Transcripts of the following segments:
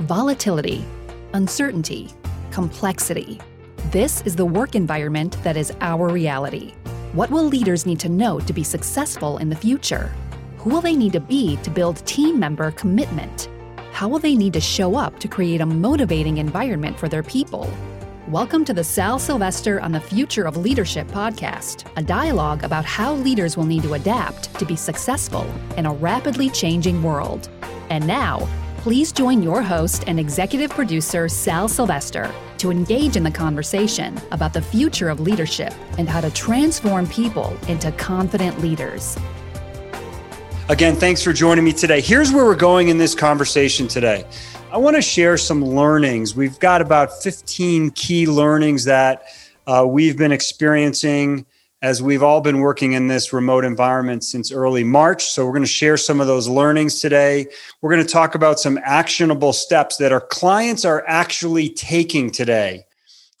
volatility, uncertainty, complexity. This is the work environment that is our reality. What will leaders need to know to be successful in the future? Who will they need to be to build team member commitment? How will they need to show up to create a motivating environment for their people? Welcome to the Sal Sylvester on the Future of Leadership podcast, a dialogue about how leaders will need to adapt to be successful in a rapidly changing world. And now, please join your host and executive producer, Sal Sylvester, to engage in the conversation about the future of leadership and how to transform people into confident leaders. Again, thanks for joining me today. Here's where we're going in this conversation today. I want to share some learnings. We've got about 15 key learnings that uh, we've been experiencing as we've all been working in this remote environment since early March. So, we're going to share some of those learnings today. We're going to talk about some actionable steps that our clients are actually taking today.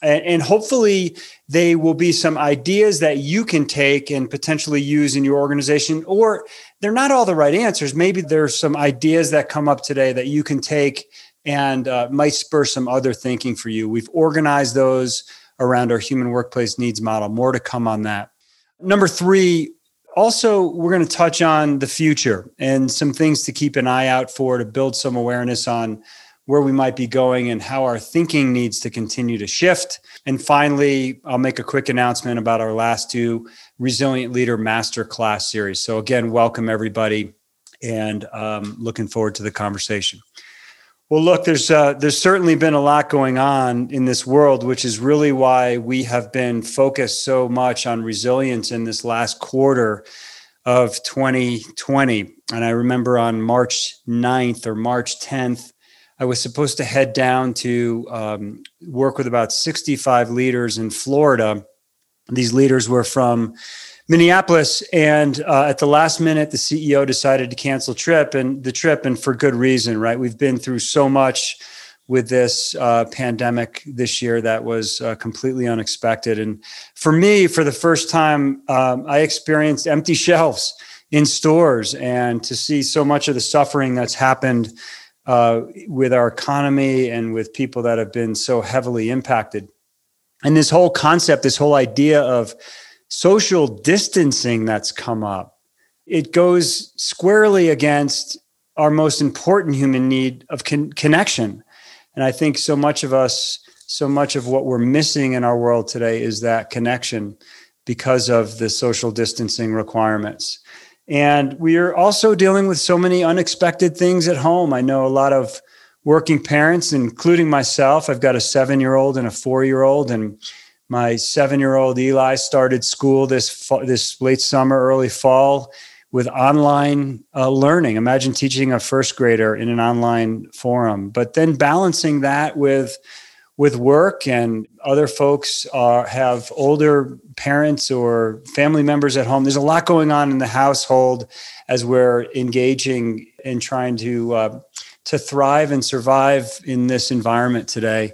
And, hopefully, they will be some ideas that you can take and potentially use in your organization. Or they're not all the right answers. Maybe there's some ideas that come up today that you can take and uh, might spur some other thinking for you. We've organized those around our human workplace needs model. More to come on that. Number three, also, we're going to touch on the future and some things to keep an eye out for to build some awareness on where we might be going and how our thinking needs to continue to shift. And finally, I'll make a quick announcement about our last two Resilient Leader Master Class series. So, again, welcome everybody and um, looking forward to the conversation. Well, look, there's uh, there's certainly been a lot going on in this world, which is really why we have been focused so much on resilience in this last quarter of 2020. And I remember on March 9th or March 10th, I was supposed to head down to um, work with about 65 leaders in Florida. These leaders were from Minneapolis, and uh, at the last minute, the CEO decided to cancel trip and the trip, and for good reason, right? We've been through so much with this uh, pandemic this year that was uh, completely unexpected. And for me, for the first time, um, I experienced empty shelves in stores, and to see so much of the suffering that's happened uh, with our economy and with people that have been so heavily impacted. And this whole concept, this whole idea of social distancing that's come up. It goes squarely against our most important human need of con- connection. And I think so much of us, so much of what we're missing in our world today is that connection because of the social distancing requirements. And we are also dealing with so many unexpected things at home. I know a lot of working parents, including myself. I've got a seven year old and a four year old, and my seven-year-old Eli started school this this late summer, early fall, with online uh, learning. Imagine teaching a first grader in an online forum, but then balancing that with with work and other folks are, have older parents or family members at home. There's a lot going on in the household as we're engaging and trying to uh, to thrive and survive in this environment today.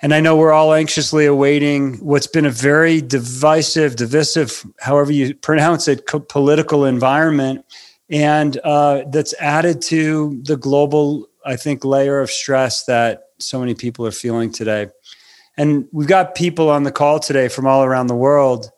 And I know we're all anxiously awaiting what's been a very divisive, divisive, however you pronounce it, political environment. And uh, that's added to the global, I think, layer of stress that so many people are feeling today. And we've got people on the call today from all around the world.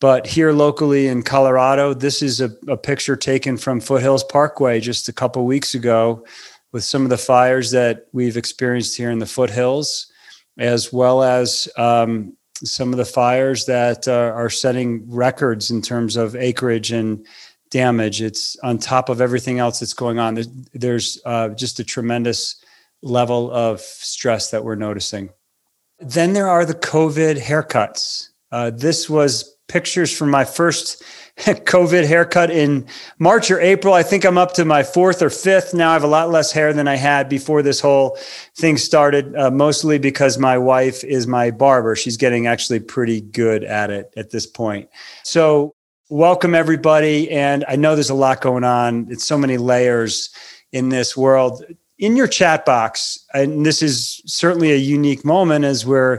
But here locally in Colorado, this is a, a picture taken from Foothills Parkway just a couple weeks ago with some of the fires that we've experienced here in the foothills as well as um, some of the fires that uh, are setting records in terms of acreage and damage. It's on top of everything else that's going on. There's, uh, just a tremendous level of stress that we're noticing. Then there are the COVID haircuts. Uh, this was pictures from my first COVID haircut in March or April. I think I'm up to my fourth or fifth. Now I have a lot less hair than I had before this whole thing started, uh, mostly because my wife is my barber. She's getting actually pretty good at it at this point. So, welcome everybody. And I know there's a lot going on, it's so many layers in this world. In your chat box, and this is certainly a unique moment as we're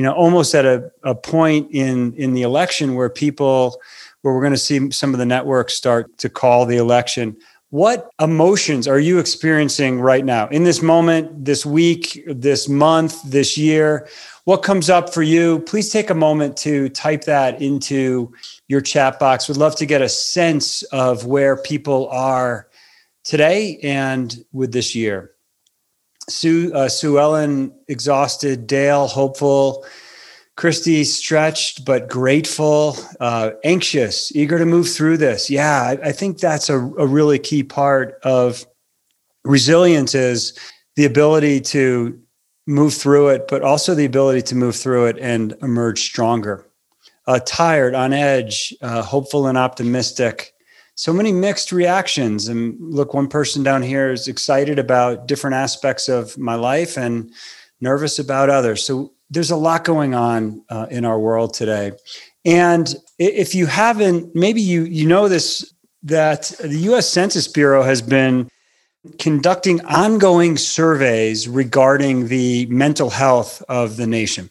you know almost at a, a point in in the election where people where we're going to see some of the networks start to call the election. what emotions are you experiencing right now in this moment, this week, this month, this year? What comes up for you? Please take a moment to type that into your chat box. We'd love to get a sense of where people are today and with this year. Sue, uh, Sue Ellen, exhausted. Dale, hopeful. Christy, stretched but grateful, uh, anxious, eager to move through this. Yeah, I, I think that's a, a really key part of resilience is the ability to move through it, but also the ability to move through it and emerge stronger. Uh, tired, on edge, uh, hopeful, and optimistic. So many mixed reactions. And look, one person down here is excited about different aspects of my life and nervous about others. So there's a lot going on uh, in our world today. And if you haven't, maybe you you know this that the U.S. Census Bureau has been conducting ongoing surveys regarding the mental health of the nation.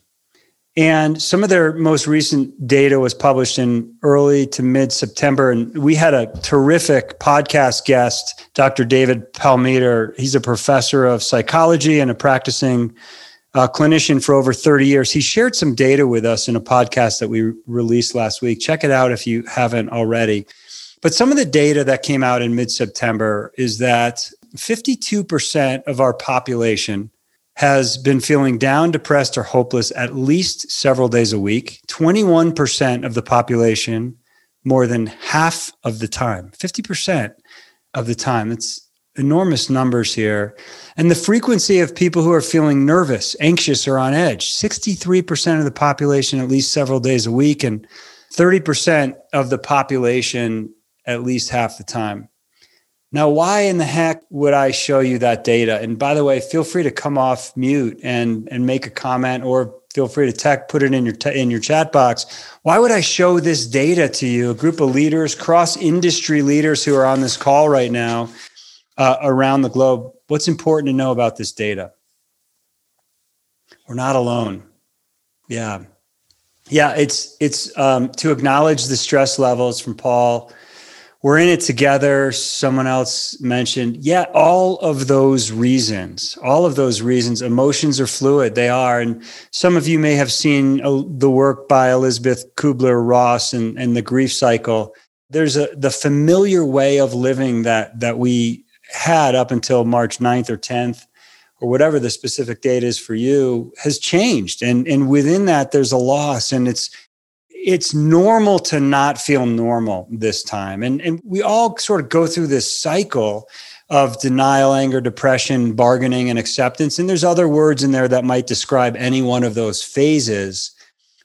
And some of their most recent data was published in early to mid September. And we had a terrific podcast guest, Dr. David Palmiter. He's a professor of psychology and a practicing uh, clinician for over 30 years. He shared some data with us in a podcast that we released last week. Check it out if you haven't already. But some of the data that came out in mid September is that 52% of our population has been feeling down, depressed, or hopeless at least several days a week. 21% of the population, more than half of the time, 50% of the time. It's enormous numbers here. And the frequency of people who are feeling nervous, anxious, or on edge 63% of the population at least several days a week, and 30% of the population at least half the time. Now, why in the heck would I show you that data? And by the way, feel free to come off mute and, and make a comment or feel free to tech, put it in your, in your chat box. Why would I show this data to you? A group of leaders, cross industry leaders who are on this call right now uh, around the globe. What's important to know about this data? We're not alone. Yeah. Yeah, it's it's um, to acknowledge the stress levels from Paul. We're in it together. Someone else mentioned, yeah, all of those reasons, all of those reasons, emotions are fluid. They are. And some of you may have seen uh, the work by Elizabeth Kubler Ross and, and the grief cycle. There's a the familiar way of living that that we had up until March 9th or 10th or whatever the specific date is for you has changed and and within that there's a loss and it's it's normal to not feel normal this time and and we all sort of go through this cycle of denial anger depression bargaining and acceptance and there's other words in there that might describe any one of those phases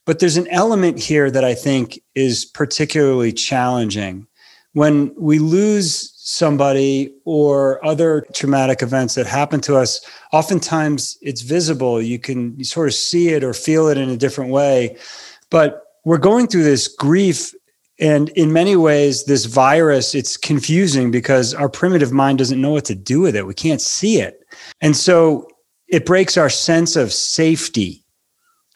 but there's an element here that i think is particularly challenging when we lose somebody or other traumatic events that happen to us, oftentimes it's visible. You can sort of see it or feel it in a different way. But we're going through this grief. And in many ways, this virus, it's confusing because our primitive mind doesn't know what to do with it. We can't see it. And so it breaks our sense of safety.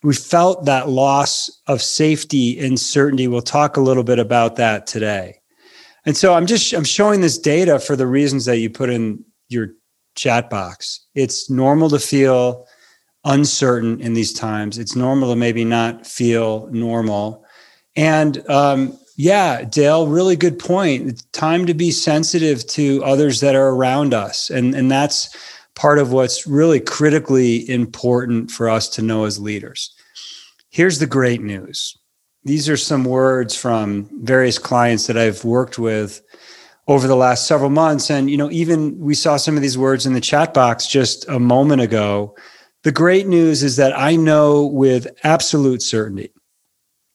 We felt that loss of safety and certainty. We'll talk a little bit about that today. And so I'm just I'm showing this data for the reasons that you put in your chat box. It's normal to feel uncertain in these times. It's normal to maybe not feel normal. And um, yeah, Dale, really good point. It's time to be sensitive to others that are around us. And, and that's part of what's really critically important for us to know as leaders. Here's the great news these are some words from various clients that I've worked with over the last several months. And, you know, even we saw some of these words in the chat box just a moment ago. The great news is that I know with absolute certainty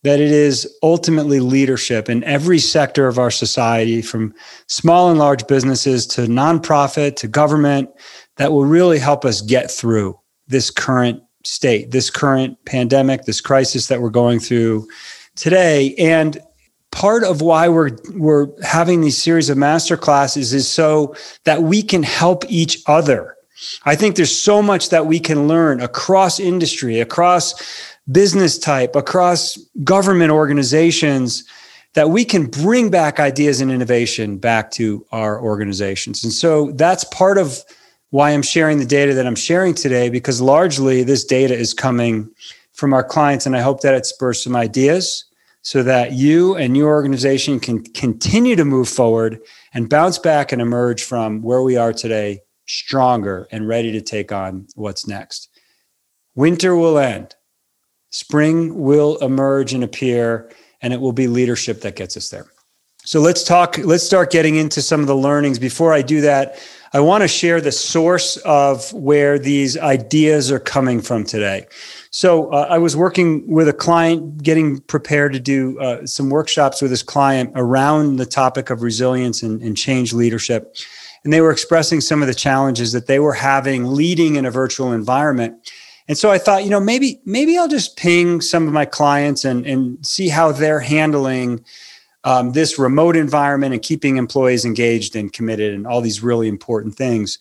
that it is ultimately leadership in every sector of our society, from small and large businesses to nonprofit to government, that will really help us get through this current state, this current pandemic, this crisis that we're going through today. And part of why we're we're having these series of master classes is so that we can help each other. I think there's so much that we can learn across industry, across business type, across government organizations that we can bring back ideas and innovation back to our organizations. And so that's part of why I'm sharing the data that I'm sharing today, because largely this data is coming from our clients. And I hope that it spurs some ideas so that you and your organization can continue to move forward and bounce back and emerge from where we are today stronger and ready to take on what's next. Winter will end, spring will emerge and appear, and it will be leadership that gets us there. So let's talk, let's start getting into some of the learnings. Before I do that, I want to share the source of where these ideas are coming from today. So uh, I was working with a client, getting prepared to do uh, some workshops with this client around the topic of resilience and, and change leadership. And they were expressing some of the challenges that they were having leading in a virtual environment. And so I thought, you know, maybe maybe I'll just ping some of my clients and and see how they're handling um, this remote environment and keeping employees engaged and committed and all these really important things.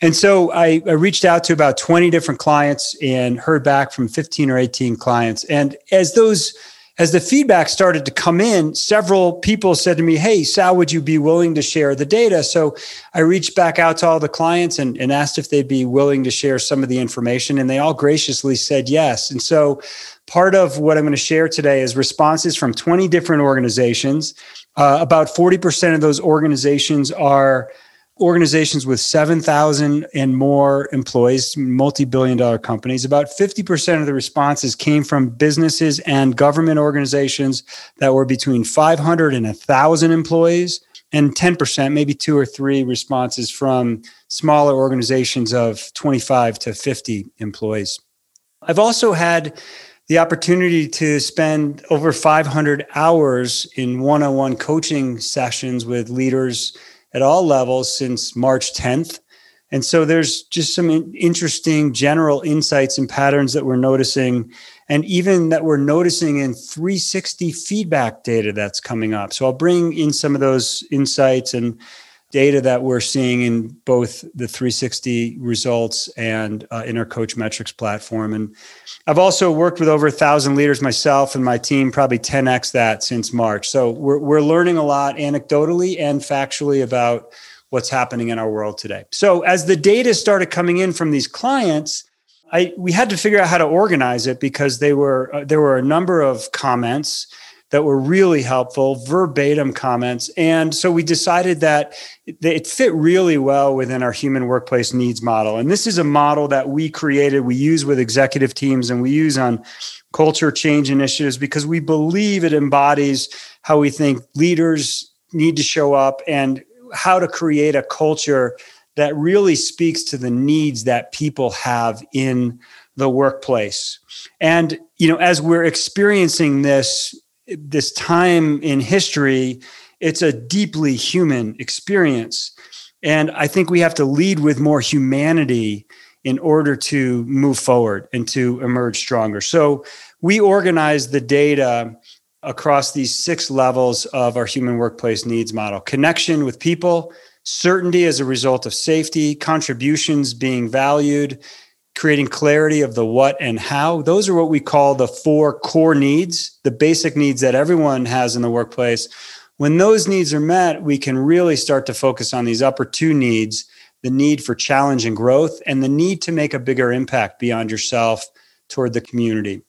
And so I, I, reached out to about 20 different clients and heard back from 15 or 18 clients. And as those as the feedback started to come in, several people said to me, Hey, Sal, would you be willing to share the data? So I reached back out to all the clients and, and asked if they'd be willing to share some of the information. And they all graciously said yes. And so part of what I'm going to share today is responses from 20 different organizations. Uh, about 40% of those organizations are organizations with 7,000 and more employees, multi billion dollar companies. About 50% of the responses came from businesses and government organizations that were between 500 and 1,000 employees, and 10%, maybe two or three responses from smaller organizations of 25 to 50 employees. I've also had the opportunity to spend over 500 hours in one on one coaching sessions with leaders at all levels since March 10th. And so there's just some interesting general insights and patterns that we're noticing, and even that we're noticing in 360 feedback data that's coming up. So I'll bring in some of those insights and data that we're seeing in both the 360 results and uh, in our coach metrics platform and i've also worked with over a thousand leaders myself and my team probably 10x that since march. So we're, we're learning a lot anecdotally and factually about what's happening in our world today. So as the data started coming in from these clients I, we had to figure out how to organize it because they were uh, there were a number of comments that were really helpful, verbatim comments. And so we decided that it fit really well within our human workplace needs model. And this is a model that we created, we use with executive teams, and we use on culture change initiatives because we believe it embodies how we think leaders need to show up and how to create a culture that really speaks to the needs that people have in the workplace. And you know, as we're experiencing this this time in history, it's a deeply human experience. And I think we have to lead with more humanity in order to move forward and to emerge stronger. So we organize the data across these six levels of our human workplace needs model connection with people, certainty as a result of safety, contributions being valued, creating clarity of the what and how. Those are what we call the four core needs, the basic needs that everyone has in the workplace. When those needs are met, we can really start to focus on these upper two needs the need for challenge and growth, and the need to make a bigger impact beyond yourself toward the community.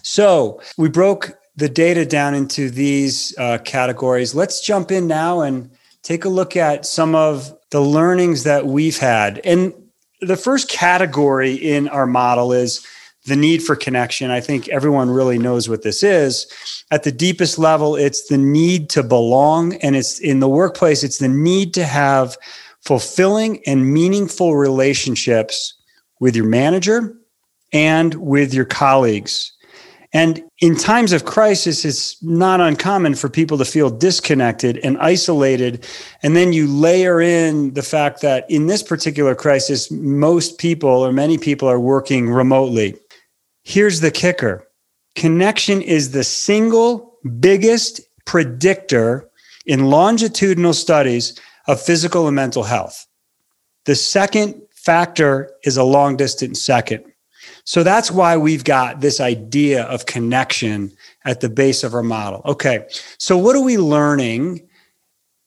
So we broke the data down into these uh, categories. Let's jump in now and take a look at some of the learnings that we've had. And the first category in our model is the need for connection. I think everyone really knows what this is. At the deepest level, it's the need to belong. And it's in the workplace, it's the need to have fulfilling and meaningful relationships with your manager and with your colleagues. And in times of crisis, it's not uncommon for people to feel disconnected and isolated. And then you layer in the fact that in this particular crisis, most people or many people are working remotely. Here's the kicker connection is the single biggest predictor in longitudinal studies of physical and mental health. The second factor is a long distance second. So that's why we've got this idea of connection at the base of our model. Okay, so what are we learning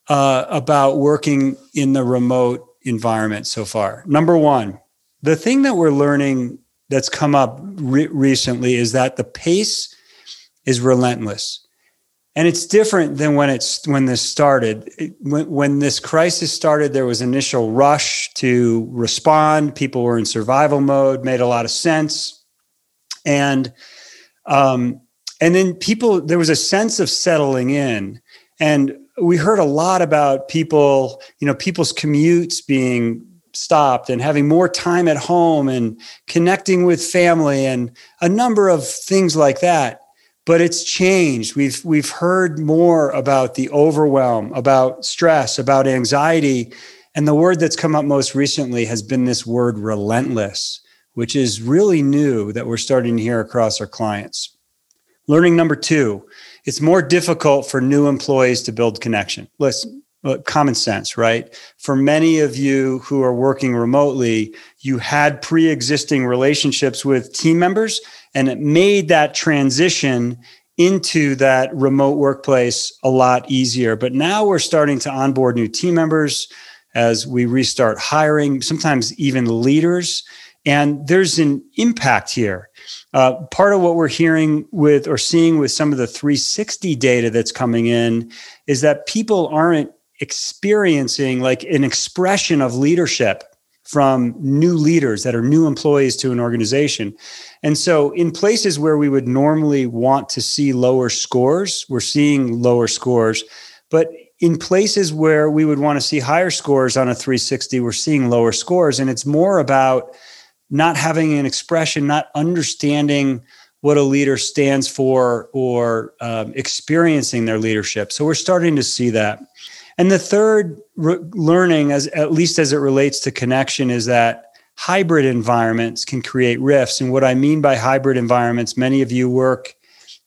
uh, about working in the remote environment so far? Number one, the thing that we're learning that's come up re- recently is that the pace is relentless and it's different than when it's when this started. It, when, when this crisis started there was initial rush to respond. People were in survival mode made a lot of sense. And um, and then people there was a sense of settling in. And we heard a lot about people you know people's commutes being stopped and having more time at home and connecting with family and a number of things like that but it's changed. We've we've heard more about the overwhelm, about stress, about anxiety, and the word that's come up most recently has been this word relentless, which is really new that we're starting to hear across our clients. Learning number 2, it's more difficult for new employees to build connection. Listen, uh, common sense, right? For many of you who are working remotely, you had pre existing relationships with team members and it made that transition into that remote workplace a lot easier. But now we're starting to onboard new team members as we restart hiring, sometimes even leaders. And there's an impact here. Uh, part of what we're hearing with or seeing with some of the 360 data that's coming in is that people aren't experiencing like an expression of leadership from new leaders that are new employees to an organization. And so, in places where we would normally want to see lower scores, we're seeing lower scores. But in places where we would want to see higher scores on a 360, we're seeing lower scores. And it's more about not having an expression, not understanding what a leader stands for or um, experiencing their leadership. So, we're starting to see that. And the third re- learning, as at least as it relates to connection, is that hybrid environments can create rifts. And what I mean by hybrid environments, many of you work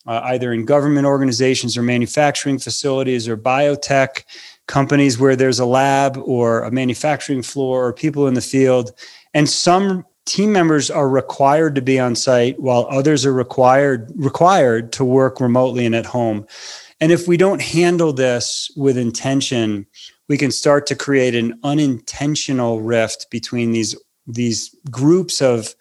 uh, either in government organizations or manufacturing facilities or biotech companies where there's a lab or a manufacturing floor or people in the field. And some team members are required to be on site while others are required required to work remotely and at home. And if we don't handle this with intention, we can start to create an unintentional rift between these these groups of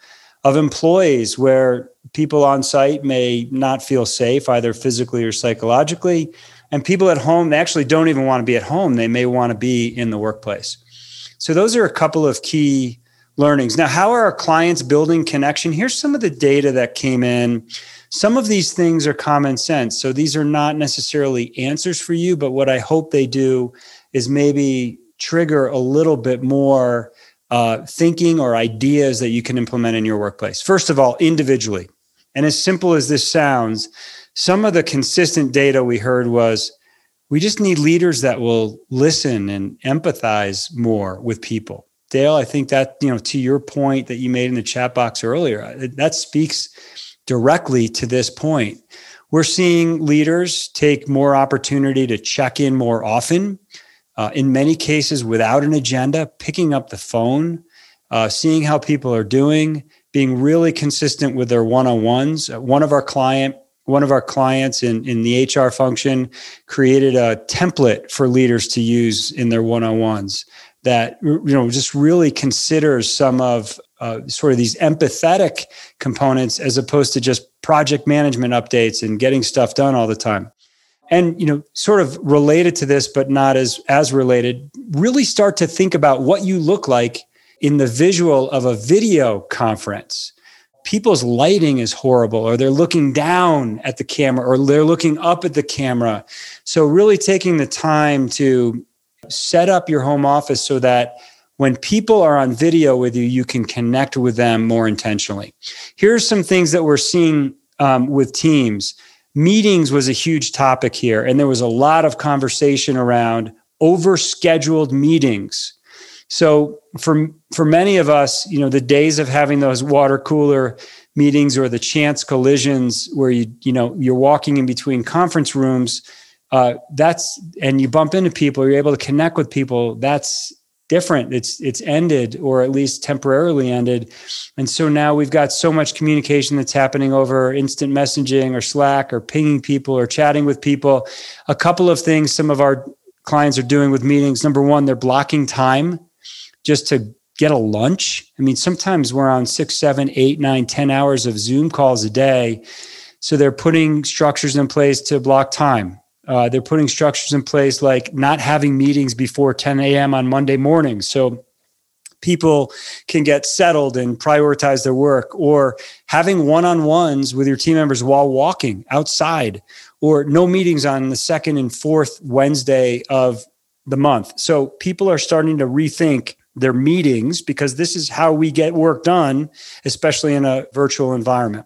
of employees where people on site may not feel safe either physically or psychologically and people at home they actually don't even want to be at home. They may want to be in the workplace. So those are a couple of key learnings. Now how are our clients building connection? Here's some of the data that came in. Some of these things are common sense. So these are not necessarily answers for you but what i hope they do is maybe trigger a little bit more uh, thinking or ideas that you can implement in your workplace. First of all, individually. And as simple as this sounds, some of the consistent data we heard was we just need leaders that will listen and empathize more with people. Dale, I think that, you know, to your point that you made in the chat box earlier, that speaks directly to this point. We're seeing leaders take more opportunity to check in more often uh, in many cases without an agenda, picking up the phone, uh, seeing how people are doing, being really consistent with their one-on-ones. Uh, one of our client, one of our clients in, in the HR function created a template for leaders to use in their one-on-ones that you know just really considers some of uh, sort of these empathetic components as opposed to just project management updates and getting stuff done all the time and you know sort of related to this but not as as related really start to think about what you look like in the visual of a video conference. People's lighting is horrible or they're looking down at the camera or they're looking up at the camera. So really taking the time to set up your home office so that when people are on video with you you can connect with them more intentionally. Here's some things that we're seeing um, with teams meetings was a huge topic here and there was a lot of conversation around overscheduled meetings. So for for many of us you know the days of having those water cooler meetings or the chance collisions where you you know you're walking in between conference rooms uh, that's and you bump into people you're able to connect with people that's different. It's it's ended or at least temporarily ended. And so now we've got so much communication that's happening over instant messaging or Slack or pinging people or chatting with people. A couple of things some of our clients are doing with meetings. Number one, they're blocking time just to get a lunch. I mean, sometimes we're on six, seven, eight, nine, ten hours of Zoom calls a day. So they're putting structures in place to block time. Uh, they're putting structures in place like not having meetings before 10 a.m. on Monday mornings. So people can get settled and prioritize their work, or having one on ones with your team members while walking outside, or no meetings on the second and fourth Wednesday of the month. So people are starting to rethink their meetings because this is how we get work done, especially in a virtual environment.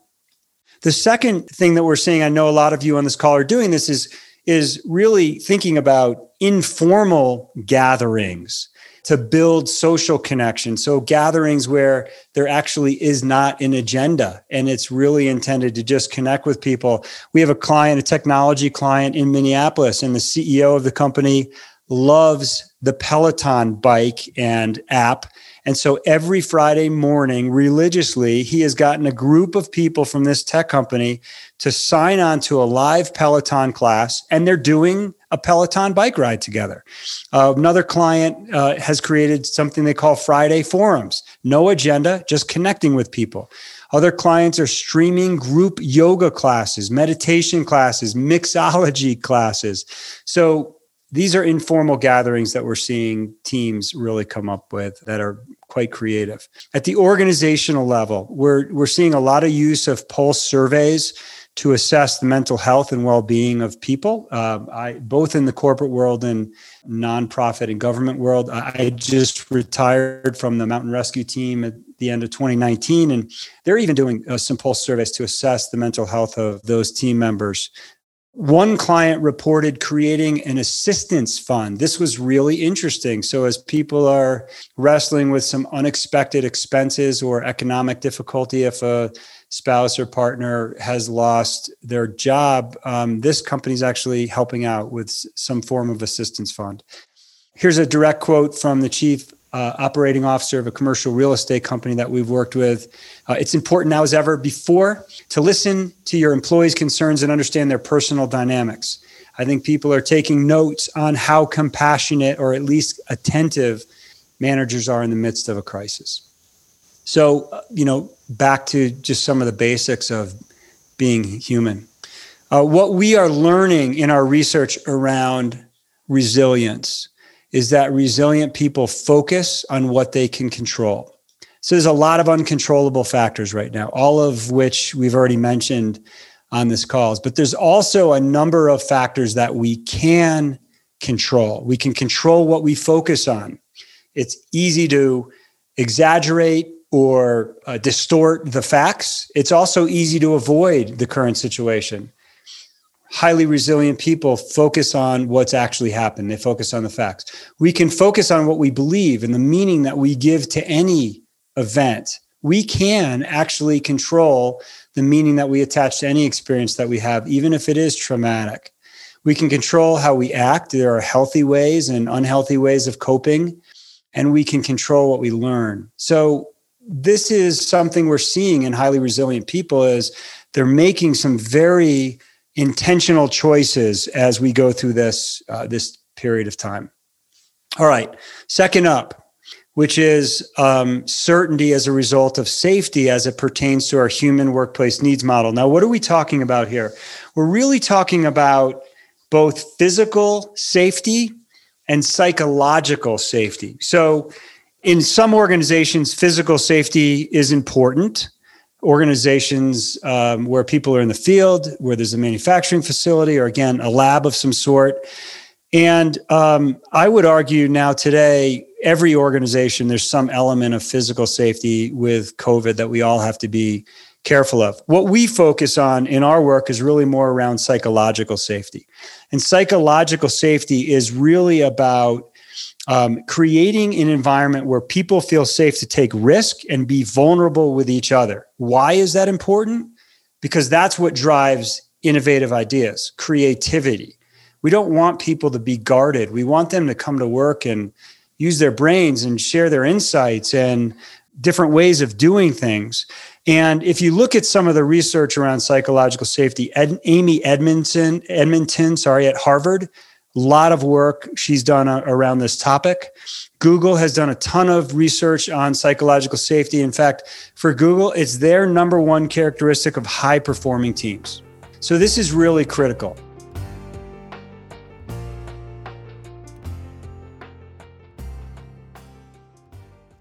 The second thing that we're seeing, I know a lot of you on this call are doing this, is is really thinking about informal gatherings to build social connection. So, gatherings where there actually is not an agenda and it's really intended to just connect with people. We have a client, a technology client in Minneapolis, and the CEO of the company loves the Peloton bike and app and so every Friday morning, religiously, he has gotten a group of people from this tech company to sign on to a live Peloton class, and they're doing a Peloton bike ride together. Uh, another client uh, has created something they call Friday forums no agenda, just connecting with people. Other clients are streaming group yoga classes, meditation classes, mixology classes. So these are informal gatherings that we're seeing teams really come up with that are quite creative. At the organizational level, we're, we're seeing a lot of use of pulse surveys to assess the mental health and well-being of people, uh, I, both in the corporate world and nonprofit and government world. I just retired from the mountain rescue team at the end of 2019, and they're even doing uh, some pulse surveys to assess the mental health of those team members. One client reported creating an assistance fund. This was really interesting. So, as people are wrestling with some unexpected expenses or economic difficulty, if a spouse or partner has lost their job, um, this company is actually helping out with some form of assistance fund. Here's a direct quote from the chief uh, operating officer of a commercial real estate company that we've worked with. Uh, it's important now as ever before to listen to your employees' concerns and understand their personal dynamics. I think people are taking notes on how compassionate or at least attentive managers are in the midst of a crisis. So, uh, you know, back to just some of the basics of being human. Uh, what we are learning in our research around resilience is that resilient people focus on what they can control. So there's a lot of uncontrollable factors right now, all of which we've already mentioned on this calls, but there's also a number of factors that we can control. We can control what we focus on. It's easy to exaggerate or uh, distort the facts. It's also easy to avoid the current situation highly resilient people focus on what's actually happened. They focus on the facts. We can focus on what we believe and the meaning that we give to any event. We can actually control the meaning that we attach to any experience that we have, even if it is traumatic. We can control how we act. There are healthy ways and unhealthy ways of coping, and we can control what we learn. So, this is something we're seeing in highly resilient people is they're making some very intentional choices as we go through this uh, this period of time. All right, second up, which is um, certainty as a result of safety as it pertains to our human workplace needs model. Now, what are we talking about here? We're really talking about both physical safety and psychological safety. So, in some organizations, physical safety is important organizations um, where people are in the field, where there's a manufacturing facility, or again, a lab of some sort. And um, I would argue now today, every organization, there's some element of physical safety with COVID that we all have to be careful of. What we focus on in our work is really more around psychological safety. And psychological safety is really about um, creating an environment where people feel safe to take risk and be vulnerable with each other. Why is that important? Because that's what drives innovative ideas, creativity. We don't want people to be guarded. We want them to come to work and use their brains and share their insights and different ways of doing things. And if you look at some of the research around psychological safety, Ed, Amy Edmondson, Edmonton, sorry, at Harvard, lot of work she's done uh, around this topic. Google has done a ton of research on psychological safety. In fact, for Google, it's their number one characteristic of high performing teams. So this is really critical.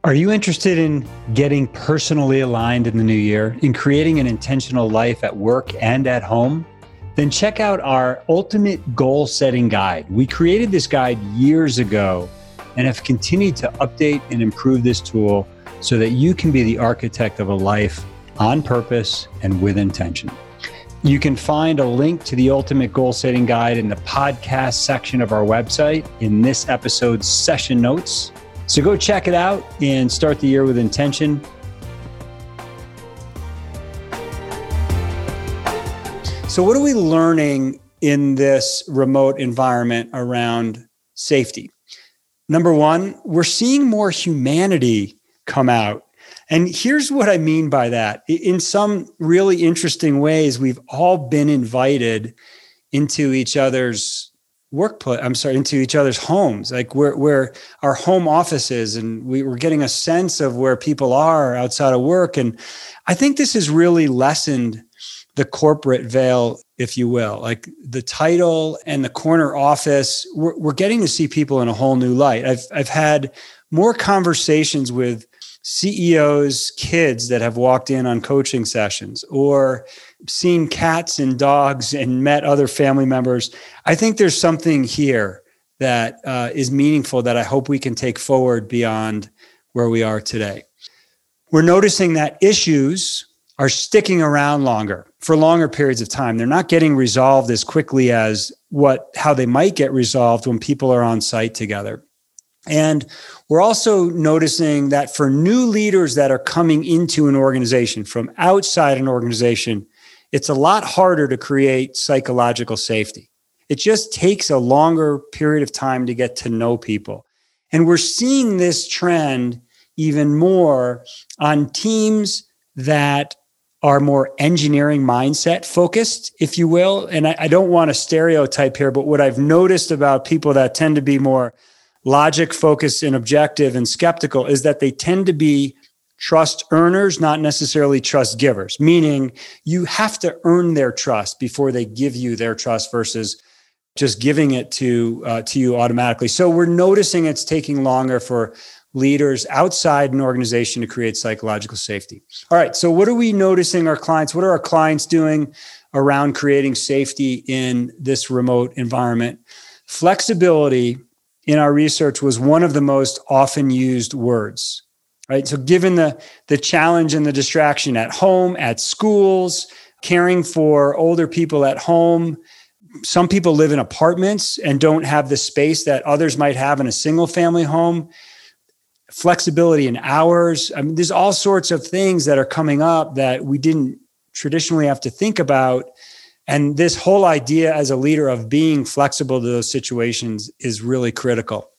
Are you interested in getting personally aligned in the new year, in creating an intentional life at work and at home? Then check out our ultimate goal setting guide. We created this guide years ago and have continued to update and improve this tool so that you can be the architect of a life on purpose and with intention. You can find a link to the Ultimate Goal Setting Guide in the podcast section of our website in this episode's session notes. So go check it out and start the year with intention. So, what are we learning in this remote environment around safety? Number one, we're seeing more humanity come out. And here's what I mean by that. In some really interesting ways, we've all been invited into each other's workplace. I'm sorry, into each other's homes, like where, where our home offices, and we, we're getting a sense of where people are outside of work. And I think this has really lessened the corporate veil, if you will, like the title and the corner office. We're, we're getting to see people in a whole new light. I've I've had more conversations with CEOs' kids that have walked in on coaching sessions or seen cats and dogs and met other family members. I think there's something here that uh, is meaningful that I hope we can take forward beyond where we are today. We're noticing that issues are sticking around longer for longer periods of time. They're not getting resolved as quickly as what how they might get resolved when people are on site together. And we're also noticing that for new leaders that are coming into an organization from outside an organization, it's a lot harder to create psychological safety. It just takes a longer period of time to get to know people. And we're seeing this trend even more on teams that are more engineering mindset focused, if you will. And I, I don't want to stereotype here, but what I've noticed about people that tend to be more logic focused and objective and skeptical is that they tend to be trust earners, not necessarily trust givers, meaning you have to earn their trust before they give you their trust versus just giving it to uh, to you automatically. So we're noticing it's taking longer for leaders outside an organization to create psychological safety. All right. So, what are we noticing our clients? What are our clients doing around creating safety in this remote environment? Flexibility in our research was one of the most often used words. Right. So, given the, the challenge and the distraction at home, at schools, caring for older people at home, some people live in apartments and don't have the space that others might have in a single family home flexibility in hours. I mean, there's all sorts of things that are coming up that we didn't traditionally have to think about. And this whole idea as a leader of being flexible to those situations is really critical.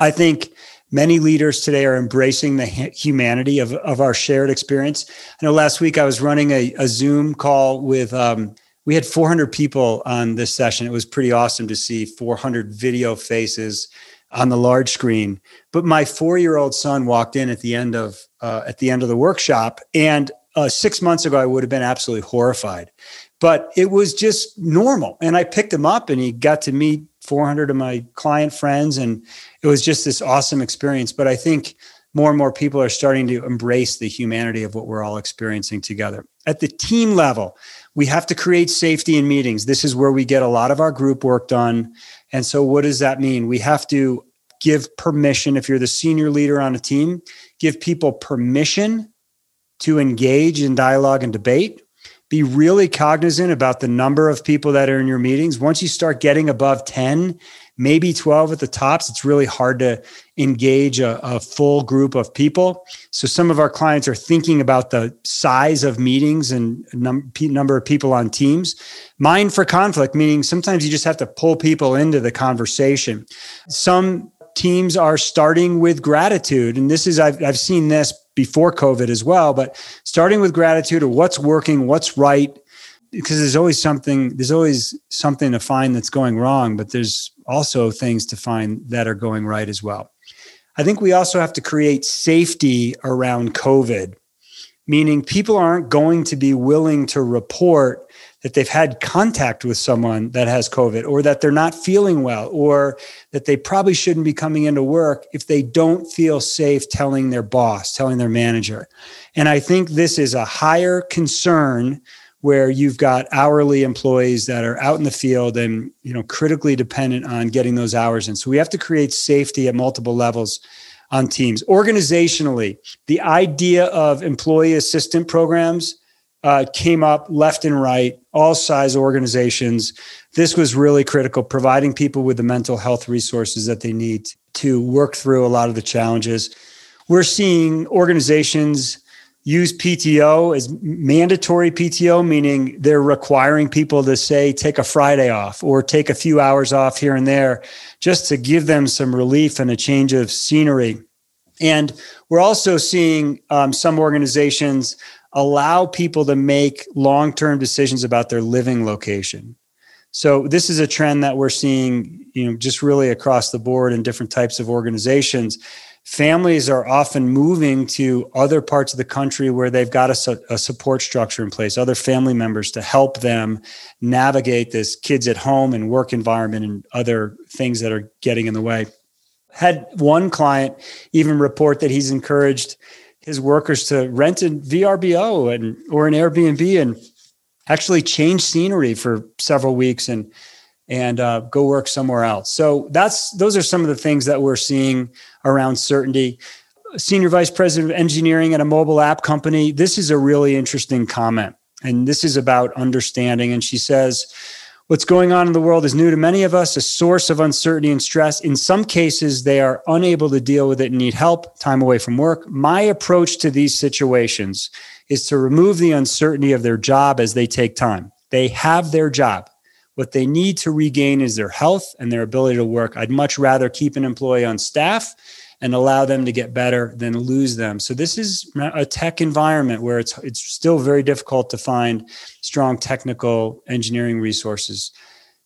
I think many leaders today are embracing the humanity of, of our shared experience. I know last week I was running a, a Zoom call with, um, we had 400 people on this session. It was pretty awesome to see 400 video faces on the large screen. But my four-year-old son walked in at the end of uh, at the end of the workshop, and uh, six months ago I would have been absolutely horrified. But it was just normal, and I picked him up, and he got to meet 400 of my client friends, and it was just this awesome experience. But I think more and more people are starting to embrace the humanity of what we're all experiencing together. At the team level, we have to create safety in meetings. This is where we get a lot of our group work done. And so, what does that mean? We have to give permission. If you're the senior leader on a team, give people permission to engage in dialogue and debate. Be really cognizant about the number of people that are in your meetings. Once you start getting above 10, maybe 12 at the tops, it's really hard to engage a, a, full group of people. So some of our clients are thinking about the size of meetings and num- number of people on teams. Mind for conflict, meaning sometimes you just have to pull people into the conversation. Some teams are starting with gratitude. And this is, I've, I've seen this before COVID as well, but starting with gratitude of what's working, what's right, because there's always something, there's always something to find that's going wrong, but there's also things to find that are going right as well. I think we also have to create safety around COVID, meaning people aren't going to be willing to report that they've had contact with someone that has COVID or that they're not feeling well or that they probably shouldn't be coming into work if they don't feel safe telling their boss, telling their manager. And I think this is a higher concern where you've got hourly employees that are out in the field and you know critically dependent on getting those hours in. So we have to create safety at multiple levels on teams. Organizationally, the idea of employee assistant programs uh, came up left and right, all size organizations. This was really critical, providing people with the mental health resources that they need to work through a lot of the challenges. We're seeing organizations use PTO as mandatory PTO, meaning they're requiring people to say, take a Friday off or take a few hours off here and there just to give them some relief and a change of scenery. And we're also seeing um, some organizations allow people to make long term decisions about their living location. So this is a trend that we're seeing, you know, just really across the board in different types of organizations. Families are often moving to other parts of the country where they've got a, a support structure in place, other family members to help them navigate this kids at home and work environment and other things that are getting in the way. Had one client even report that he's encouraged his workers to rent a VRBO and or an Airbnb and actually change scenery for several weeks and and uh, go work somewhere else. So that's those are some of the things that we're seeing around certainty. Senior vice president of engineering at a mobile app company. This is a really interesting comment, and this is about understanding. And she says What's going on in the world is new to many of us, a source of uncertainty and stress. In some cases, they are unable to deal with it and need help, time away from work. My approach to these situations is to remove the uncertainty of their job as they take time. They have their job. What they need to regain is their health and their ability to work. I'd much rather keep an employee on staff and allow them to get better than lose them. So this is a tech environment where it's it's still very difficult to find strong technical engineering resources.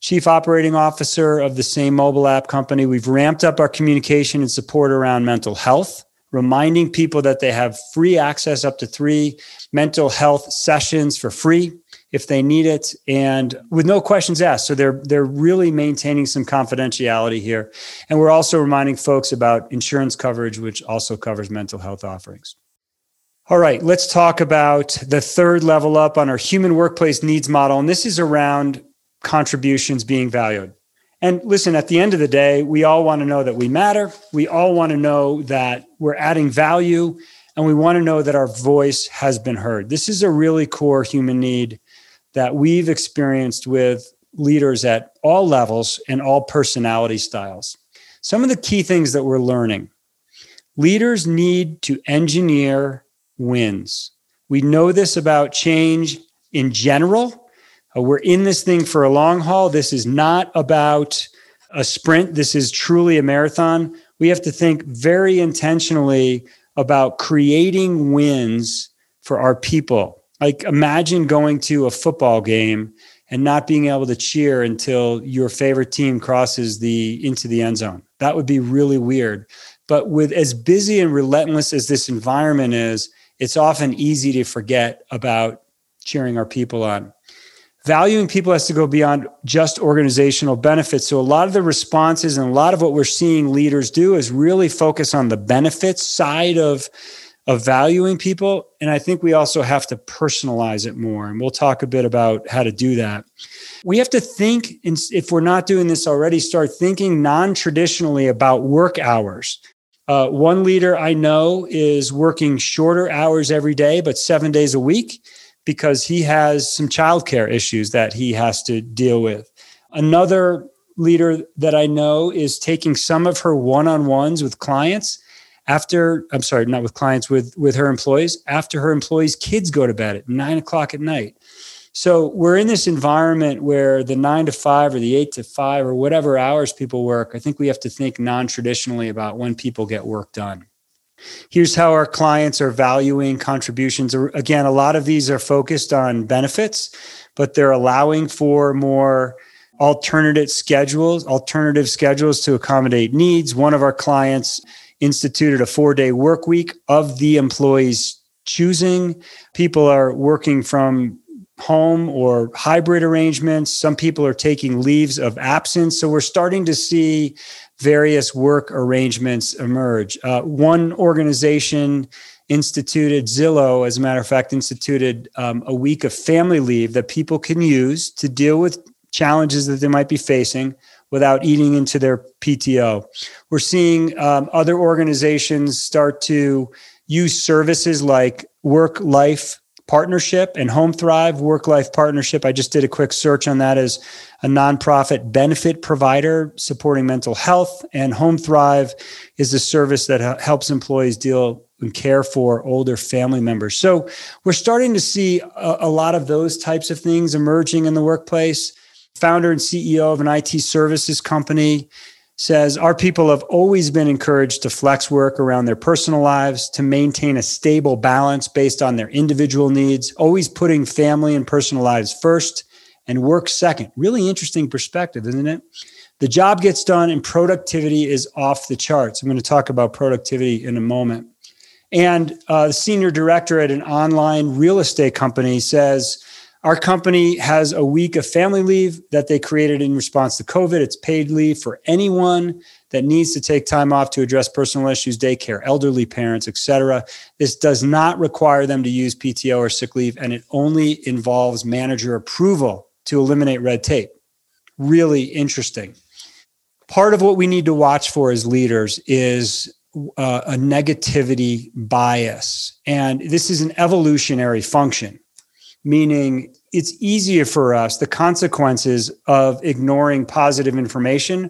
Chief operating officer of the same mobile app company, we've ramped up our communication and support around mental health, reminding people that they have free access up to 3 mental health sessions for free if they need it and with no questions asked. So they're they're really maintaining some confidentiality here. And we're also reminding folks about insurance coverage which also covers mental health offerings. All right let's talk about the third level up on our human workplace needs model. And this is around contributions being valued. And listen at the end of the day we all want to know that we matter. We all want to know that we're adding value. And we want to know that our voice has been heard. This is a really core human need that we've experienced with leaders at all levels and all personality styles. Some of the key things that we're learning leaders need to engineer wins. We know this about change in general. Uh, we're in this thing for a long haul. This is not about a sprint, this is truly a marathon. We have to think very intentionally about creating wins for our people like imagine going to a football game and not being able to cheer until your favorite team crosses the into the end zone. That would be really weird. But with as busy and relentless as this environment is, it's often easy to forget about cheering our people on. Valuing people has to go beyond just organizational benefits. So, a lot of the responses and a lot of what we're seeing leaders do is really focus on the benefits side of of valuing people. And I think we also have to personalize it more. And we'll talk a bit about how to do that. We have to think, if we're not doing this already, start thinking non traditionally about work hours. Uh, one leader I know is working shorter hours every day, but seven days a week because he has some childcare issues that he has to deal with. Another leader that I know is taking some of her one on ones with clients after i'm sorry not with clients with with her employees after her employees kids go to bed at nine o'clock at night So we're in this environment where the nine to five or the eight to five or whatever hours people work, I think we have to think non traditionally about when people get work done. Here's how our clients are valuing contributions. Again, a lot of these are focused on benefits, but they're allowing for more alternative schedules, alternative schedules to accommodate needs. One of our clients instituted a four day work week of the employees choosing. People are working from home or hybrid arrangements. Some people are taking leaves of absence. So we're starting to see various work arrangements emerge. Uh, one organization instituted, Zillow, as a matter of fact, instituted um, a week of family leave that people can use to deal with challenges that they might be facing without eating into their PTO. We're seeing um, other organizations start to use services like work life partnership and Homethrive work life partnership. I just did a quick search on that as a nonprofit benefit provider supporting mental health and Homethrive is a service that helps employees deal and care for older family members. So we're starting to see a, a lot of those types of things emerging in the workplace founder and ceo of an it services company says our people have always been encouraged to flex work around their personal lives to maintain a stable balance based on their individual needs always putting family and personal lives first and work second. Really interesting perspective isn't it? The job gets done and productivity is off the charts. I'm going to talk about productivity in a moment. And uh, the senior director at an online real estate company says our company has a week of family leave that they created in response to COVID. It's paid leave for anyone that needs to take time off to address personal issues, daycare, elderly parents, etc. This does not require them to use PTO or sick leave, and it only involves manager approval to eliminate red tape. Really interesting. Part of what we need to watch for as leaders is uh, a negativity bias. And this is an evolutionary function meaning it's easier for us. The consequences of ignoring positive information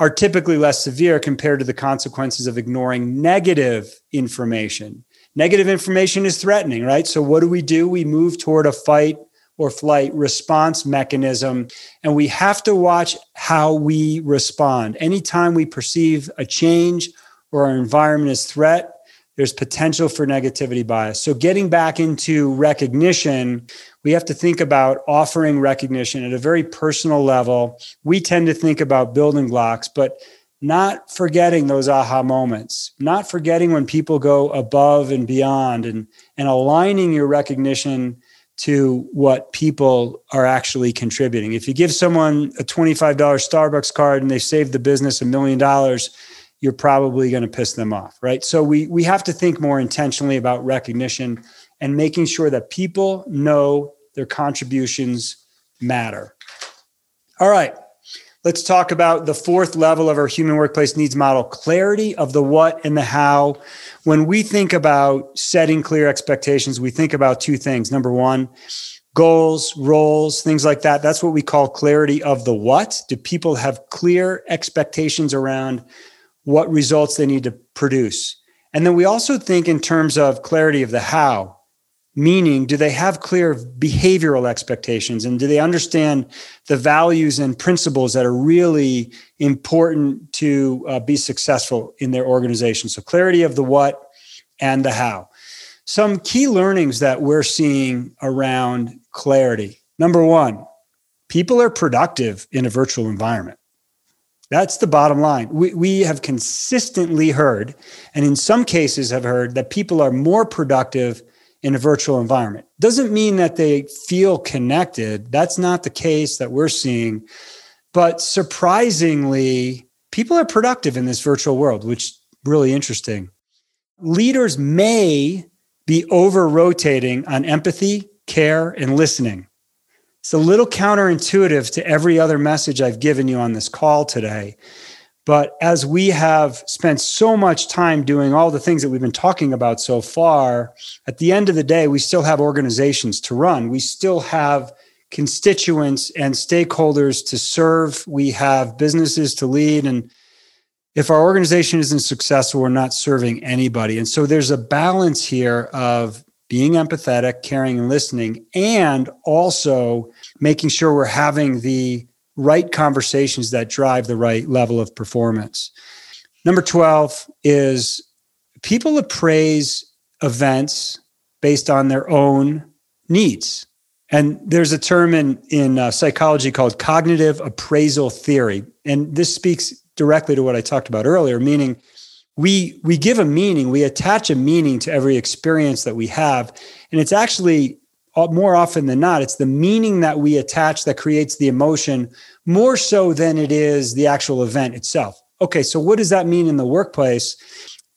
are typically less severe compared to the consequences of ignoring negative information. Negative information is threatening, right? So, what do we do? We move toward a fight or flight response mechanism, and we have to watch how we respond. Anytime we perceive a change or our environment is threat, there's potential for negativity bias. So, getting back into recognition, we have to think about offering recognition at a very personal level. We tend to think about building blocks, but not forgetting those aha moments, not forgetting when people go above and beyond and, and aligning your recognition to what people are actually contributing. If you give someone a $25 Starbucks card and they save the business a million dollars, you're probably going to piss them off, right? So we we have to think more intentionally about recognition and making sure that people know their contributions matter. All right. Let's talk about the fourth level of our human workplace needs model clarity of the what and the how. When we think about setting clear expectations, we think about two things. Number one, goals, roles, things like that. That's what we call clarity of the what. Do people have clear expectations around what results they need to produce. And then we also think in terms of clarity of the how, meaning, do they have clear behavioral expectations and do they understand the values and principles that are really important to uh, be successful in their organization? So, clarity of the what and the how. Some key learnings that we're seeing around clarity. Number one, people are productive in a virtual environment. That's the bottom line. We, we have consistently heard, and in some cases have heard, that people are more productive in a virtual environment. Doesn't mean that they feel connected. That's not the case that we're seeing. But surprisingly, people are productive in this virtual world, which is really interesting. Leaders may be over rotating on empathy, care, and listening. It's a little counterintuitive to every other message I've given you on this call today. But as we have spent so much time doing all the things that we've been talking about so far, at the end of the day, we still have organizations to run. We still have constituents and stakeholders to serve. We have businesses to lead. And if our organization isn't successful, we're not serving anybody. And so there's a balance here of being empathetic, caring, and listening, and also making sure we're having the right conversations that drive the right level of performance. Number 12 is people appraise events based on their own needs. And there's a term in, in uh, psychology called cognitive appraisal theory. And this speaks directly to what I talked about earlier, meaning we we give a meaning we attach a meaning to every experience that we have. And it's actually uh, more often than not it's the meaning that we attach that creates the emotion more so than it is the actual event itself. Okay so what does that mean in the workplace?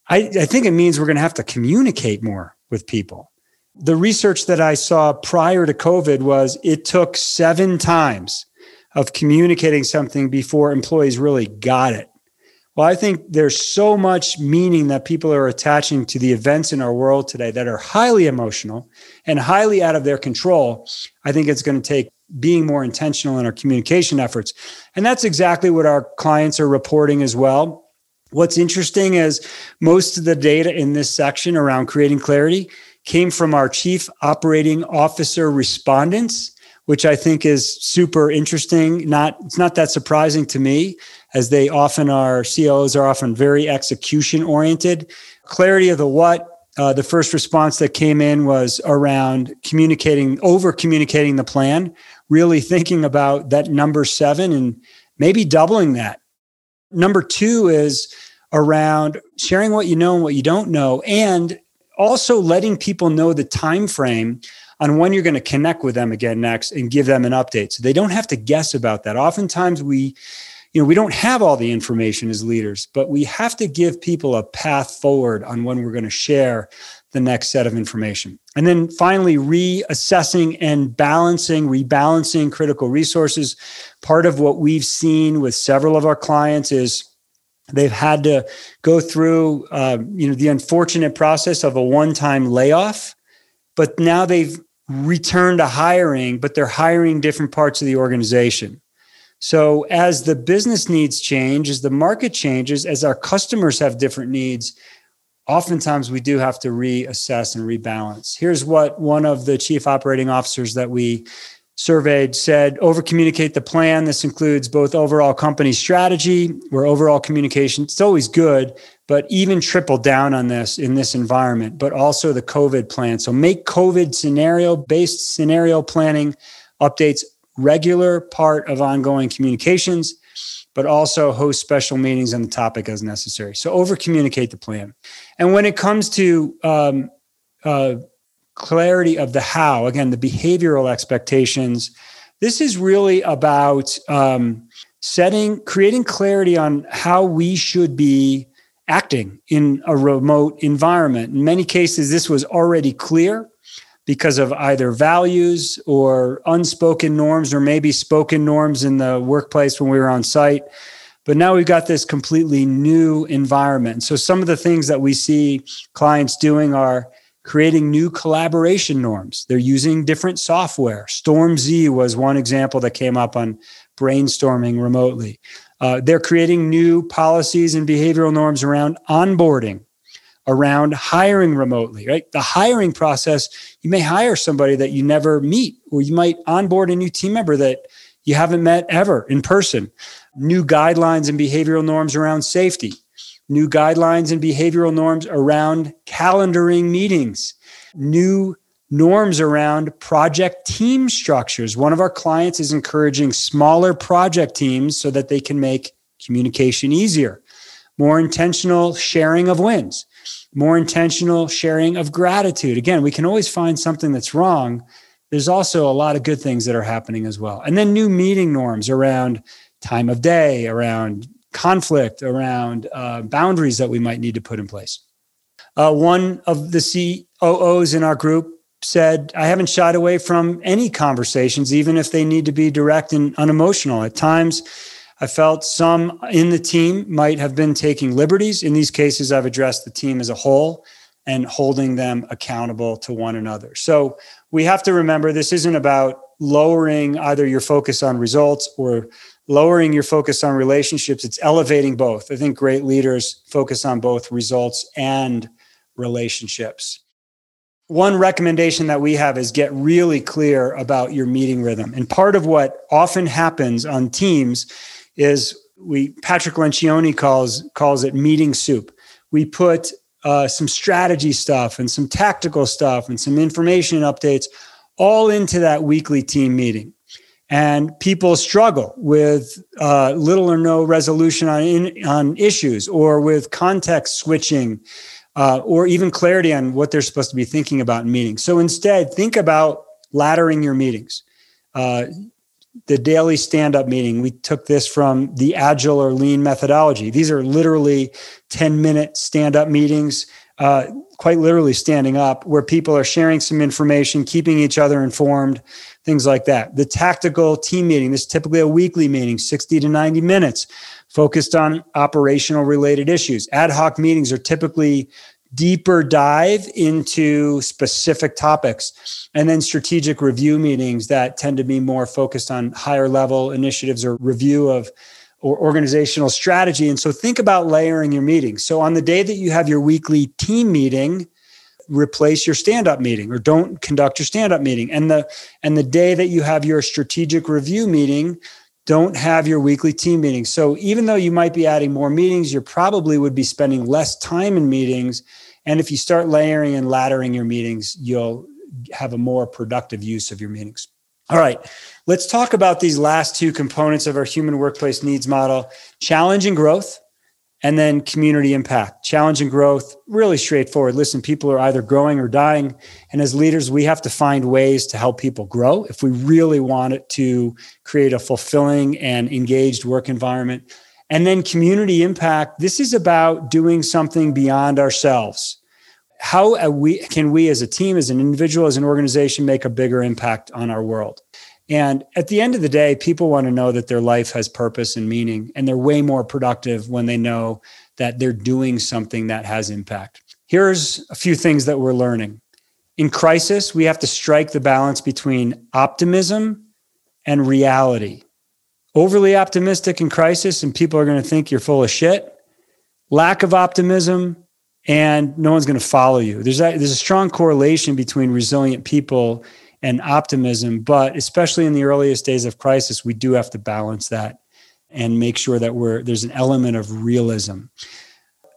I, I think it means we're going to have to communicate more with people. The research that i saw prior to covid was it took seven times of communicating something before employees really got it well, I think there's so much meaning that people are attaching to the events in our world today that are highly emotional and highly out of their control. I think it's going to take being more intentional in our communication efforts. And that's exactly what our clients are reporting as well. What's interesting is most of the data in this section around creating clarity came from our chief operating officer respondents which I think is super interesting. Not it's not that surprising to me, as they often are. CEOs are often very execution oriented. Clarity of the what. Uh, the first response that came in was around communicating, over communicating the plan, really thinking about that number seven and maybe doubling that. Number two is around sharing what you know and what you don't know, and also letting people know the time frame on when you're going to connect with them again next and give them an update. So they don't have to guess about that. Oftentimes we, you know, we don't have all the information as leaders, but we have to give people a path forward on when we're going to share the next set of information. And then finally, reassessing and balancing, rebalancing critical resources. Part of what we've seen with several of our clients is they've had to go through, uh, you know, the unfortunate process of a one-time layoff, but now they've returned to hiring, but they're hiring different parts of the organization. So, as the business needs change, as the market changes, as our customers have different needs, oftentimes we do have to reassess and rebalance. Here's what one of the chief operating officers that we surveyed said over communicate the plan. This includes both overall company strategy, where overall communication, it's always good, but even triple down on this in this environment, but also the COVID plan. So make COVID scenario based scenario planning updates regular part of ongoing communications, but also host special meetings on the topic as necessary. So over communicate the plan. And when it comes to um, uh, clarity of the how, again, the behavioral expectations, this is really about um, setting, creating clarity on how we should be acting in a remote environment. In many cases, this was already clear because of either values or unspoken norms or maybe spoken norms in the workplace when we were on site. But now we've got this completely new environment. So some of the things that we see clients doing are creating new collaboration norms. They're using different software. Storm Z was one example that came up on brainstorming remotely. Uh, they're creating new policies and behavioral norms around onboarding, around hiring remotely, right? The hiring process, you may hire somebody that you never meet, or you might onboard a new team member that you haven't met ever in person. New guidelines and behavioral norms around safety, new guidelines and behavioral norms around calendaring meetings, new norms around project team structures. One of our clients is encouraging smaller project teams so that they can make communication easier, more intentional sharing of wins, more intentional sharing of gratitude. Again, we can always find something that's wrong. There's also a lot of good things that are happening as well. And then new meeting norms around time of day, around conflict, around uh, boundaries that we might need to put in place. Uh, one of the COOs in our group said, I haven't shied away from any conversations, even if they need to be direct and unemotional. At times, I felt some in the team might have been taking liberties. In these cases, I've addressed the team as a whole and holding them accountable to one another. So we have to remember this isn't about lowering either your focus on results or lowering your focus on relationships. It's elevating both. I think great leaders focus on both results and relationships one recommendation that we have is get really clear about your meeting rhythm. And part of what often happens on teams is we Patrick Lencioni calls calls it meeting soup. We put uh, some strategy stuff and some tactical stuff and some information updates all into that weekly team meeting. And people struggle with uh, little or no resolution on, in, on issues or with context switching uh, or even clarity on what they're supposed to be thinking about in meetings. So instead, think about laddering your meetings. Uh, the daily stand up meeting, we took this from the agile or lean methodology. These are literally 10 minute stand up meetings, uh, quite literally standing up, where people are sharing some information, keeping each other informed, things like that. The tactical team meeting, this is typically a weekly meeting, 60 to 90 minutes, focused on operational related issues. Ad hoc meetings are typically deeper dive into specific topics and then strategic review meetings that tend to be more focused on higher level initiatives or review of or organizational strategy. And so think about layering your meetings. So on the day that you have your weekly team meeting replace your stand up meeting or don't conduct your stand up meeting. And the and the day that you have your strategic review meeting don't have your weekly team meetings so even though you might be adding more meetings you probably would be spending less time in meetings and if you start layering and laddering your meetings you'll have a more productive use of your meetings all right let's talk about these last two components of our human workplace needs model challenge and growth and then community impact, challenge and growth, really straightforward. Listen, people are either growing or dying. And as leaders, we have to find ways to help people grow if we really want it to create a fulfilling and engaged work environment. And then community impact, this is about doing something beyond ourselves. How we, can we as a team, as an individual, as an organization make a bigger impact on our world? And at the end of the day, people want to know that their life has purpose and meaning, and they're way more productive when they know that they're doing something that has impact. Here's a few things that we're learning. In crisis, we have to strike the balance between optimism and reality. Overly optimistic in crisis, and people are going to think you're full of shit. Lack of optimism, and no one's going to follow you. There's a, there's a strong correlation between resilient people and optimism. But especially in the earliest days of crisis, we do have to balance that and make sure that we're there's an element of realism.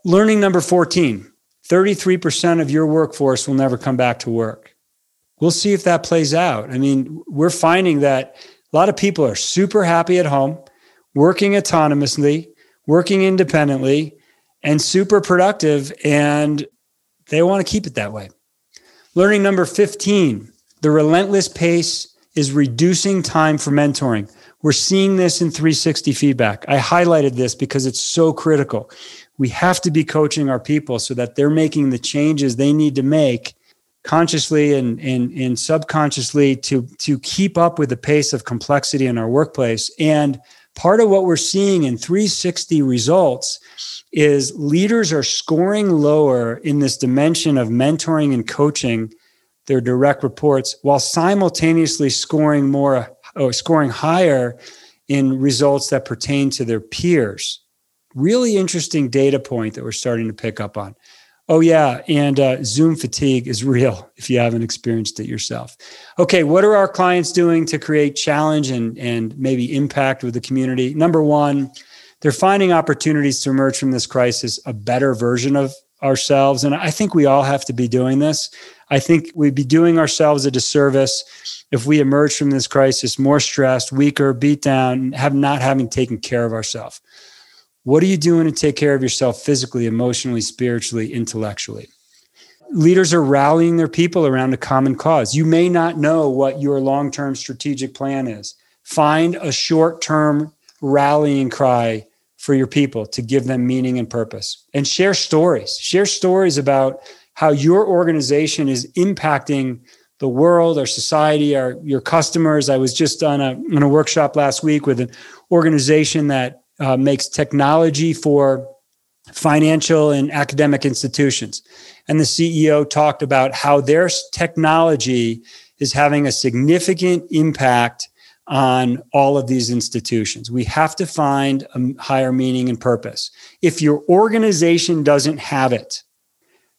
Learning number 14 33% of your workforce will never come back to work. We'll see if that plays out. I mean, we're finding that a lot of people are super happy at home, working autonomously, working independently, and super productive, and they want to keep it that way. Learning number 15 the relentless pace is reducing time for mentoring. We're seeing this in 360 feedback. I highlighted this because it's so critical. We have to be coaching our people so that they're making the changes they need to make consciously and, and, and subconsciously to, to keep up with the pace of complexity in our workplace. And part of what we're seeing in 360 results is leaders are scoring lower in this dimension of mentoring and coaching their direct reports while simultaneously scoring more or scoring higher in results that pertain to their peers. Really interesting data point that we're starting to pick up on. Oh, yeah. And uh, Zoom fatigue is real if you haven't experienced it yourself. Okay. What are our clients doing to create challenge and, and maybe impact with the community? Number one, they're finding opportunities to emerge from this crisis a better version of ourselves. And I think we all have to be doing this. I think we'd be doing ourselves a disservice if we emerge from this crisis more stressed, weaker, beat down, have not having taken care of ourselves. What are you doing to take care of yourself physically, emotionally, spiritually, intellectually? Leaders are rallying their people around a common cause. You may not know what your long term strategic plan is. Find a short term rallying cry for your people to give them meaning and purpose and share stories. Share stories about how your organization is impacting the world, our society, our your customers. I was just on a on a workshop last week with an organization that uh, makes technology for financial and academic institutions, and the CEO talked about how their technology is having a significant impact on all of these institutions. We have to find a higher meaning and purpose. If your organization doesn't have it,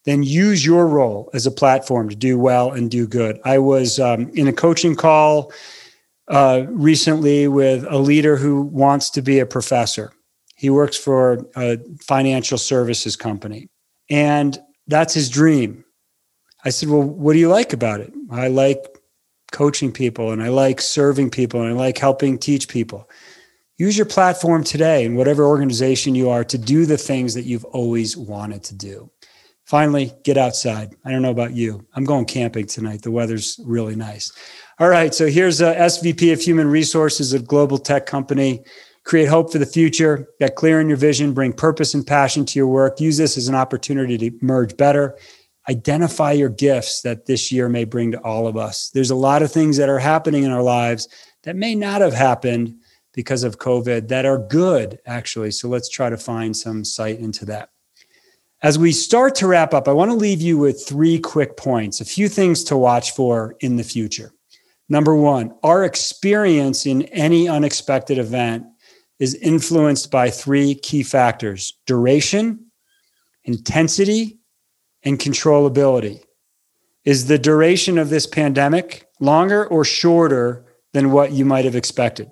then use your role as a platform to do well and do good. I was um, in a coaching call uh, recently with a leader who wants to be a professor. He works for a financial services company, and that's his dream. I said, Well, what do you like about it? I like coaching people and I like serving people and I like helping teach people. Use your platform today in whatever organization you are to do the things that you've always wanted to do. Finally, get outside. I don't know about you. I'm going camping tonight. The weather's really nice. All right. So here's uh, a SVP of Human Resources at global tech company. Create hope for the future. Get clear in your vision. Bring purpose and passion to your work. Use this as an opportunity to merge better. Identify your gifts that this year may bring to all of us. There's a lot of things that are happening in our lives that may not have happened because of COVID that are good, actually. So let's try to find some sight into that. As we start to wrap up, I want to leave you with three quick points, a few things to watch for in the future. Number one, our experience in any unexpected event is influenced by three key factors duration, intensity, and controllability. Is the duration of this pandemic longer or shorter than what you might have expected?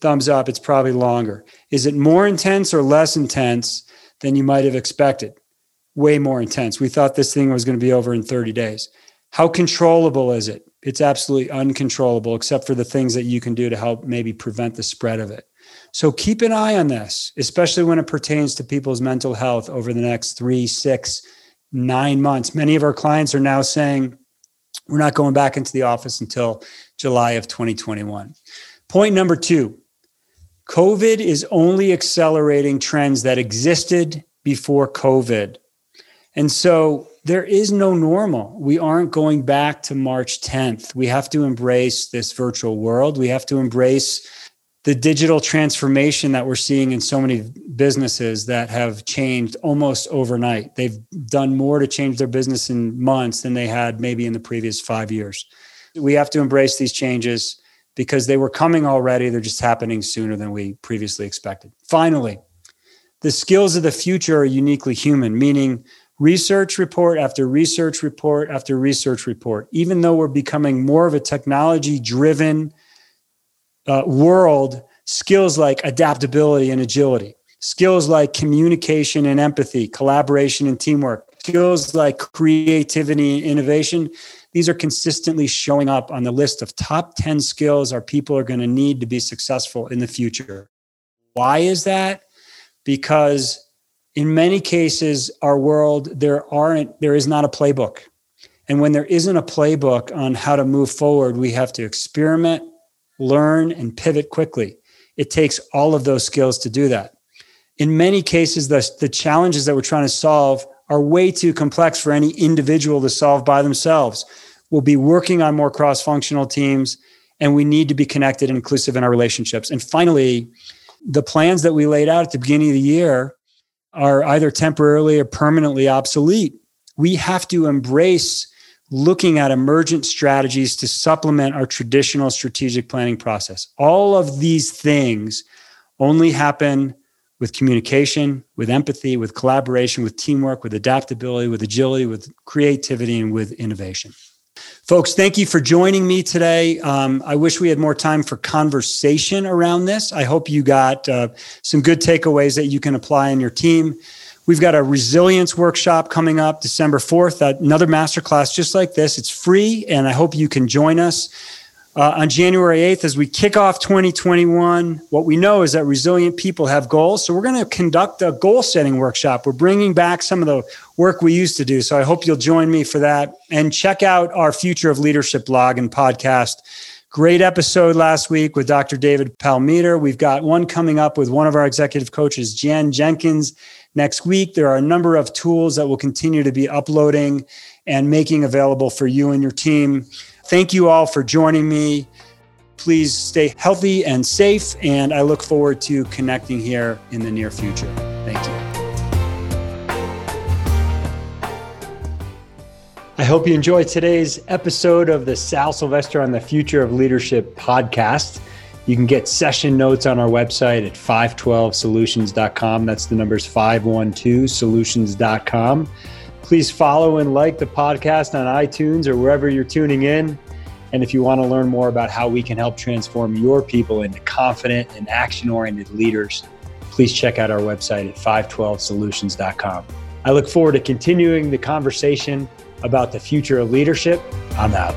Thumbs up, it's probably longer. Is it more intense or less intense than you might have expected? way more intense. We thought this thing was going to be over in 30 days. How controllable is it? It's absolutely uncontrollable, except for the things that you can do to help maybe prevent the spread of it. So keep an eye on this, especially when it pertains to people's mental health over the next three, six, nine months. Many of our clients are now saying, we're not going back into the office until July of 2021. Point number two COVID is only accelerating trends that existed before COVID. And so there is no normal. We aren't going back to March 10th. We have to embrace this virtual world. We have to embrace the digital transformation that we're seeing in so many businesses that have changed almost overnight. They've done more to change their business in months than they had maybe in the previous five years. We have to embrace these changes because they were coming already. They're just happening sooner than we previously expected. Finally, the skills of the future are uniquely human, meaning research report after research report after research report, even though we're becoming more of a technology driven uh, world, skills like adaptability and agility, skills like communication and empathy, collaboration and teamwork, skills like creativity and innovation, these are consistently showing up on the list of top 10 skills our people are going to need to be successful in the future. Why is that? Because in many cases our world there aren't there is not a playbook. And when there isn't a playbook on how to move forward we have to experiment learn and pivot quickly. It takes all of those skills to do that. In many cases the, the challenges that we're trying to solve are way too complex for any individual to solve by themselves. We'll be working on more cross-functional teams and we need to be connected and inclusive in our relationships. And finally the plans that we laid out at the beginning of the year are either temporarily or permanently obsolete. We have to embrace looking at emergent strategies to supplement our traditional strategic planning process. All of these things only happen with communication, with empathy, with collaboration, with teamwork, with adaptability, with agility, with creativity, and with innovation. Folks, thank you for joining me today. Um, I wish we had more time for conversation around this. I hope you got uh, some good takeaways that you can apply in your team. We've got a resilience workshop coming up December 4th, another masterclass just like this. It's free, and I hope you can join us uh, on January 8th as we kick off 2021. What we know is that resilient people have goals. So we're going to conduct a goal setting workshop. We're bringing back some of the work we used to do. So I hope you'll join me for that and check out our Future of Leadership blog and podcast. Great episode last week with Dr. David Palmiter. We've got one coming up with one of our executive coaches, Jan Jenkins, next week. There are a number of tools that we'll continue to be uploading and making available for you and your team. Thank you all for joining me. Please stay healthy and safe, and I look forward to connecting here in the near future. Thank you. I hope you enjoyed today's episode of the Sal Silvester on the Future of Leadership podcast. You can get session notes on our website at 512solutions.com. That's the numbers 512solutions.com. Please follow and like the podcast on iTunes or wherever you're tuning in. And if you want to learn more about how we can help transform your people into confident and action oriented leaders, please check out our website at 512solutions.com. I look forward to continuing the conversation about the future of leadership. I'm out.